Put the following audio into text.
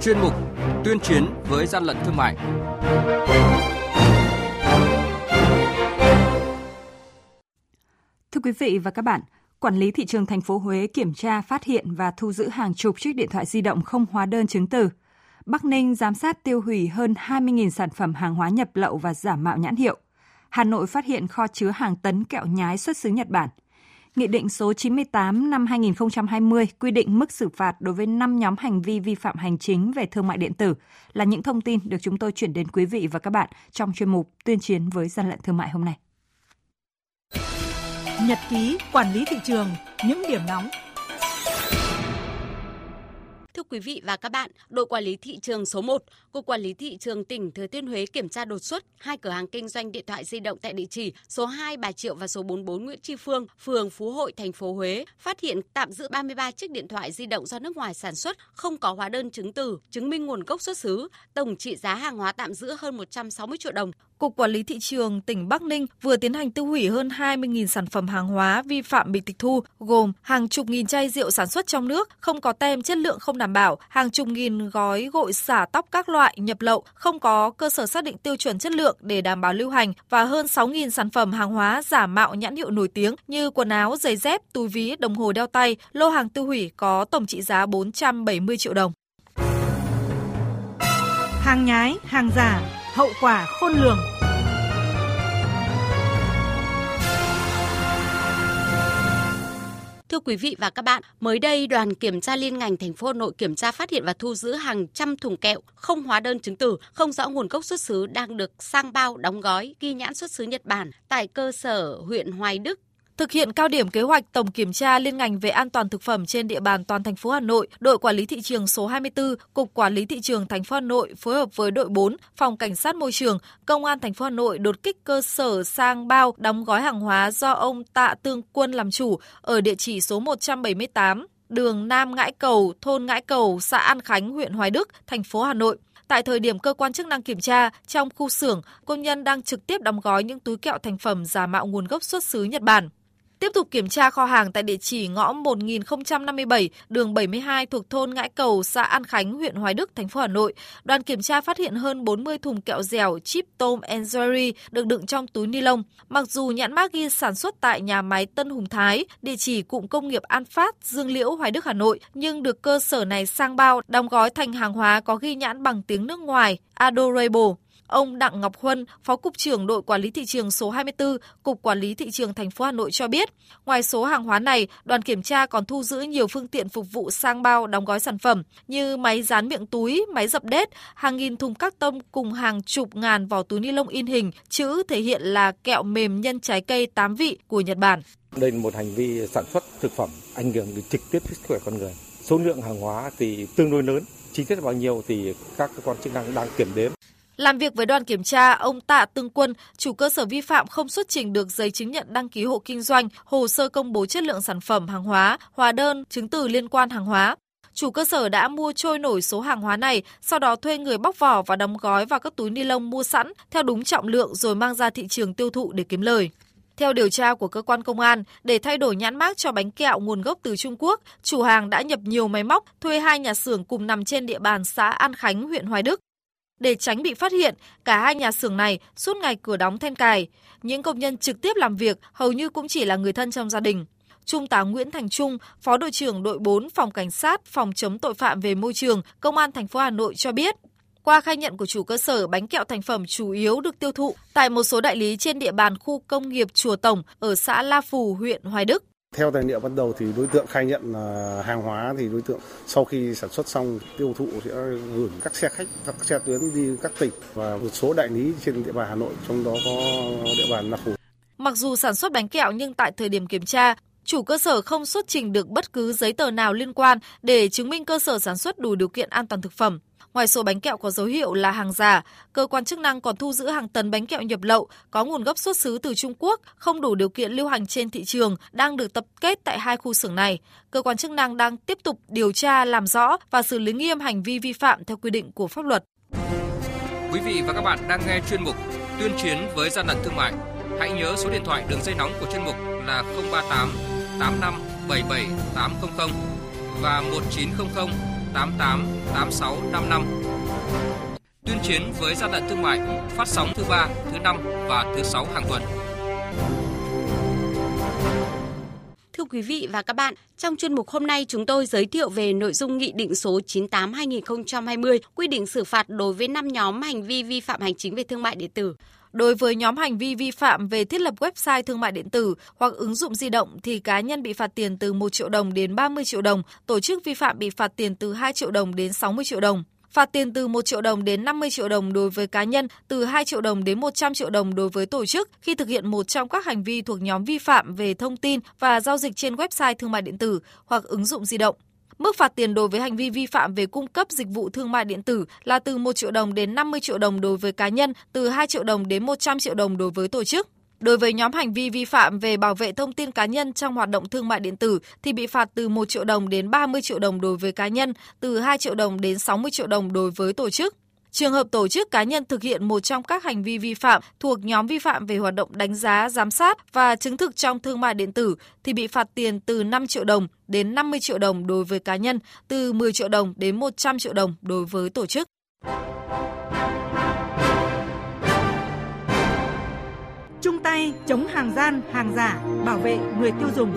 chuyên mục Tuyên chiến với gian lận thương mại. Thưa quý vị và các bạn, Quản lý thị trường thành phố Huế kiểm tra phát hiện và thu giữ hàng chục chiếc điện thoại di động không hóa đơn chứng từ. Bắc Ninh giám sát tiêu hủy hơn 20.000 sản phẩm hàng hóa nhập lậu và giả mạo nhãn hiệu. Hà Nội phát hiện kho chứa hàng tấn kẹo nhái xuất xứ Nhật Bản. Nghị định số 98 năm 2020 quy định mức xử phạt đối với 5 nhóm hành vi vi phạm hành chính về thương mại điện tử là những thông tin được chúng tôi chuyển đến quý vị và các bạn trong chuyên mục Tuyên chiến với gian lận thương mại hôm nay. Nhật ký quản lý thị trường, những điểm nóng Thưa quý vị và các bạn, đội quản lý thị trường số 1, Cục Quản lý thị trường tỉnh Thừa Thiên Huế kiểm tra đột xuất hai cửa hàng kinh doanh điện thoại di động tại địa chỉ số 2 Bà Triệu và số 44 Nguyễn Tri Phương, phường Phú Hội, thành phố Huế, phát hiện tạm giữ 33 chiếc điện thoại di động do nước ngoài sản xuất, không có hóa đơn chứng từ, chứng minh nguồn gốc xuất xứ, tổng trị giá hàng hóa tạm giữ hơn 160 triệu đồng. Cục Quản lý Thị trường tỉnh Bắc Ninh vừa tiến hành tiêu hủy hơn 20.000 sản phẩm hàng hóa vi phạm bị tịch thu, gồm hàng chục nghìn chai rượu sản xuất trong nước, không có tem chất lượng không đảm bảo, hàng chục nghìn gói gội xả tóc các loại nhập lậu, không có cơ sở xác định tiêu chuẩn chất lượng để đảm bảo lưu hành và hơn 6.000 sản phẩm hàng hóa giả mạo nhãn hiệu nổi tiếng như quần áo, giày dép, túi ví, đồng hồ đeo tay. Lô hàng tiêu hủy có tổng trị giá 470 triệu đồng. Hàng nhái, hàng giả, hậu quả khôn lường. Thưa quý vị và các bạn, mới đây đoàn kiểm tra liên ngành thành phố Hà Nội kiểm tra phát hiện và thu giữ hàng trăm thùng kẹo không hóa đơn chứng từ, không rõ nguồn gốc xuất xứ đang được sang bao đóng gói ghi nhãn xuất xứ Nhật Bản tại cơ sở huyện Hoài Đức, Thực hiện cao điểm kế hoạch tổng kiểm tra liên ngành về an toàn thực phẩm trên địa bàn toàn thành phố Hà Nội, đội quản lý thị trường số 24, Cục Quản lý thị trường thành phố Hà Nội phối hợp với đội 4, Phòng Cảnh sát môi trường, Công an thành phố Hà Nội đột kích cơ sở sang bao đóng gói hàng hóa do ông Tạ Tương Quân làm chủ ở địa chỉ số 178 đường Nam Ngãi Cầu, thôn Ngãi Cầu, xã An Khánh, huyện Hoài Đức, thành phố Hà Nội. Tại thời điểm cơ quan chức năng kiểm tra, trong khu xưởng, công nhân đang trực tiếp đóng gói những túi kẹo thành phẩm giả mạo nguồn gốc xuất xứ Nhật Bản. Tiếp tục kiểm tra kho hàng tại địa chỉ ngõ 1057, đường 72 thuộc thôn Ngãi Cầu, xã An Khánh, huyện Hoài Đức, thành phố Hà Nội. Đoàn kiểm tra phát hiện hơn 40 thùng kẹo dẻo chip tôm and jerry được đựng trong túi ni lông. Mặc dù nhãn mác ghi sản xuất tại nhà máy Tân Hùng Thái, địa chỉ cụm công nghiệp An Phát, Dương Liễu, Hoài Đức, Hà Nội, nhưng được cơ sở này sang bao, đóng gói thành hàng hóa có ghi nhãn bằng tiếng nước ngoài, Adorable. Ông Đặng Ngọc Huân, Phó cục trưởng đội quản lý thị trường số 24, Cục Quản lý thị trường thành phố Hà Nội cho biết, ngoài số hàng hóa này, đoàn kiểm tra còn thu giữ nhiều phương tiện phục vụ sang bao đóng gói sản phẩm như máy dán miệng túi, máy dập đết, hàng nghìn thùng các tông cùng hàng chục ngàn vỏ túi ni lông in hình, chữ thể hiện là kẹo mềm nhân trái cây tám vị của Nhật Bản. Đây là một hành vi sản xuất thực phẩm ảnh hưởng đến trực tiếp đến sức khỏe con người. Số lượng hàng hóa thì tương đối lớn, chi tiết bao nhiêu thì các cơ quan chức năng đang kiểm đếm. Làm việc với đoàn kiểm tra, ông Tạ Tương Quân, chủ cơ sở vi phạm không xuất trình được giấy chứng nhận đăng ký hộ kinh doanh, hồ sơ công bố chất lượng sản phẩm hàng hóa, hóa đơn, chứng từ liên quan hàng hóa. Chủ cơ sở đã mua trôi nổi số hàng hóa này, sau đó thuê người bóc vỏ và đóng gói vào các túi ni lông mua sẵn theo đúng trọng lượng rồi mang ra thị trường tiêu thụ để kiếm lời. Theo điều tra của cơ quan công an, để thay đổi nhãn mác cho bánh kẹo nguồn gốc từ Trung Quốc, chủ hàng đã nhập nhiều máy móc, thuê hai nhà xưởng cùng nằm trên địa bàn xã An Khánh, huyện Hoài Đức. Để tránh bị phát hiện, cả hai nhà xưởng này suốt ngày cửa đóng then cài. Những công nhân trực tiếp làm việc hầu như cũng chỉ là người thân trong gia đình. Trung tá Nguyễn Thành Trung, Phó đội trưởng đội 4 Phòng Cảnh sát Phòng chống tội phạm về môi trường, Công an thành phố Hà Nội cho biết, qua khai nhận của chủ cơ sở, bánh kẹo thành phẩm chủ yếu được tiêu thụ tại một số đại lý trên địa bàn khu công nghiệp Chùa Tổng ở xã La Phù, huyện Hoài Đức. Theo tài liệu ban đầu thì đối tượng khai nhận là hàng hóa thì đối tượng sau khi sản xuất xong tiêu thụ sẽ gửi các xe khách, các xe tuyến đi các tỉnh và một số đại lý trên địa bàn Hà Nội, trong đó có địa bàn La Phù. Mặc dù sản xuất bánh kẹo nhưng tại thời điểm kiểm tra, chủ cơ sở không xuất trình được bất cứ giấy tờ nào liên quan để chứng minh cơ sở sản xuất đủ điều kiện an toàn thực phẩm. Ngoài số bánh kẹo có dấu hiệu là hàng giả, cơ quan chức năng còn thu giữ hàng tấn bánh kẹo nhập lậu có nguồn gốc xuất xứ từ Trung Quốc, không đủ điều kiện lưu hành trên thị trường, đang được tập kết tại hai khu xưởng này. Cơ quan chức năng đang tiếp tục điều tra, làm rõ và xử lý nghiêm hành vi vi phạm theo quy định của pháp luật. Quý vị và các bạn đang nghe chuyên mục Tuyên chiến với gian lận thương mại. Hãy nhớ số điện thoại đường dây nóng của chuyên mục là 038 85 77 800 và 1900 88 86 55. Tuyên chiến với gian lận thương mại phát sóng thứ ba, thứ năm và thứ sáu hàng tuần. Thưa quý vị và các bạn, trong chuyên mục hôm nay chúng tôi giới thiệu về nội dung Nghị định số 98-2020 quy định xử phạt đối với 5 nhóm hành vi vi phạm hành chính về thương mại điện tử. Đối với nhóm hành vi vi phạm về thiết lập website thương mại điện tử hoặc ứng dụng di động thì cá nhân bị phạt tiền từ 1 triệu đồng đến 30 triệu đồng, tổ chức vi phạm bị phạt tiền từ 2 triệu đồng đến 60 triệu đồng. Phạt tiền từ 1 triệu đồng đến 50 triệu đồng đối với cá nhân, từ 2 triệu đồng đến 100 triệu đồng đối với tổ chức khi thực hiện một trong các hành vi thuộc nhóm vi phạm về thông tin và giao dịch trên website thương mại điện tử hoặc ứng dụng di động. Mức phạt tiền đối với hành vi vi phạm về cung cấp dịch vụ thương mại điện tử là từ 1 triệu đồng đến 50 triệu đồng đối với cá nhân, từ 2 triệu đồng đến 100 triệu đồng đối với tổ chức. Đối với nhóm hành vi vi phạm về bảo vệ thông tin cá nhân trong hoạt động thương mại điện tử thì bị phạt từ 1 triệu đồng đến 30 triệu đồng đối với cá nhân, từ 2 triệu đồng đến 60 triệu đồng đối với tổ chức. Trường hợp tổ chức cá nhân thực hiện một trong các hành vi vi phạm thuộc nhóm vi phạm về hoạt động đánh giá, giám sát và chứng thực trong thương mại điện tử thì bị phạt tiền từ 5 triệu đồng đến 50 triệu đồng đối với cá nhân, từ 10 triệu đồng đến 100 triệu đồng đối với tổ chức. Chung tay chống hàng gian, hàng giả, bảo vệ người tiêu dùng.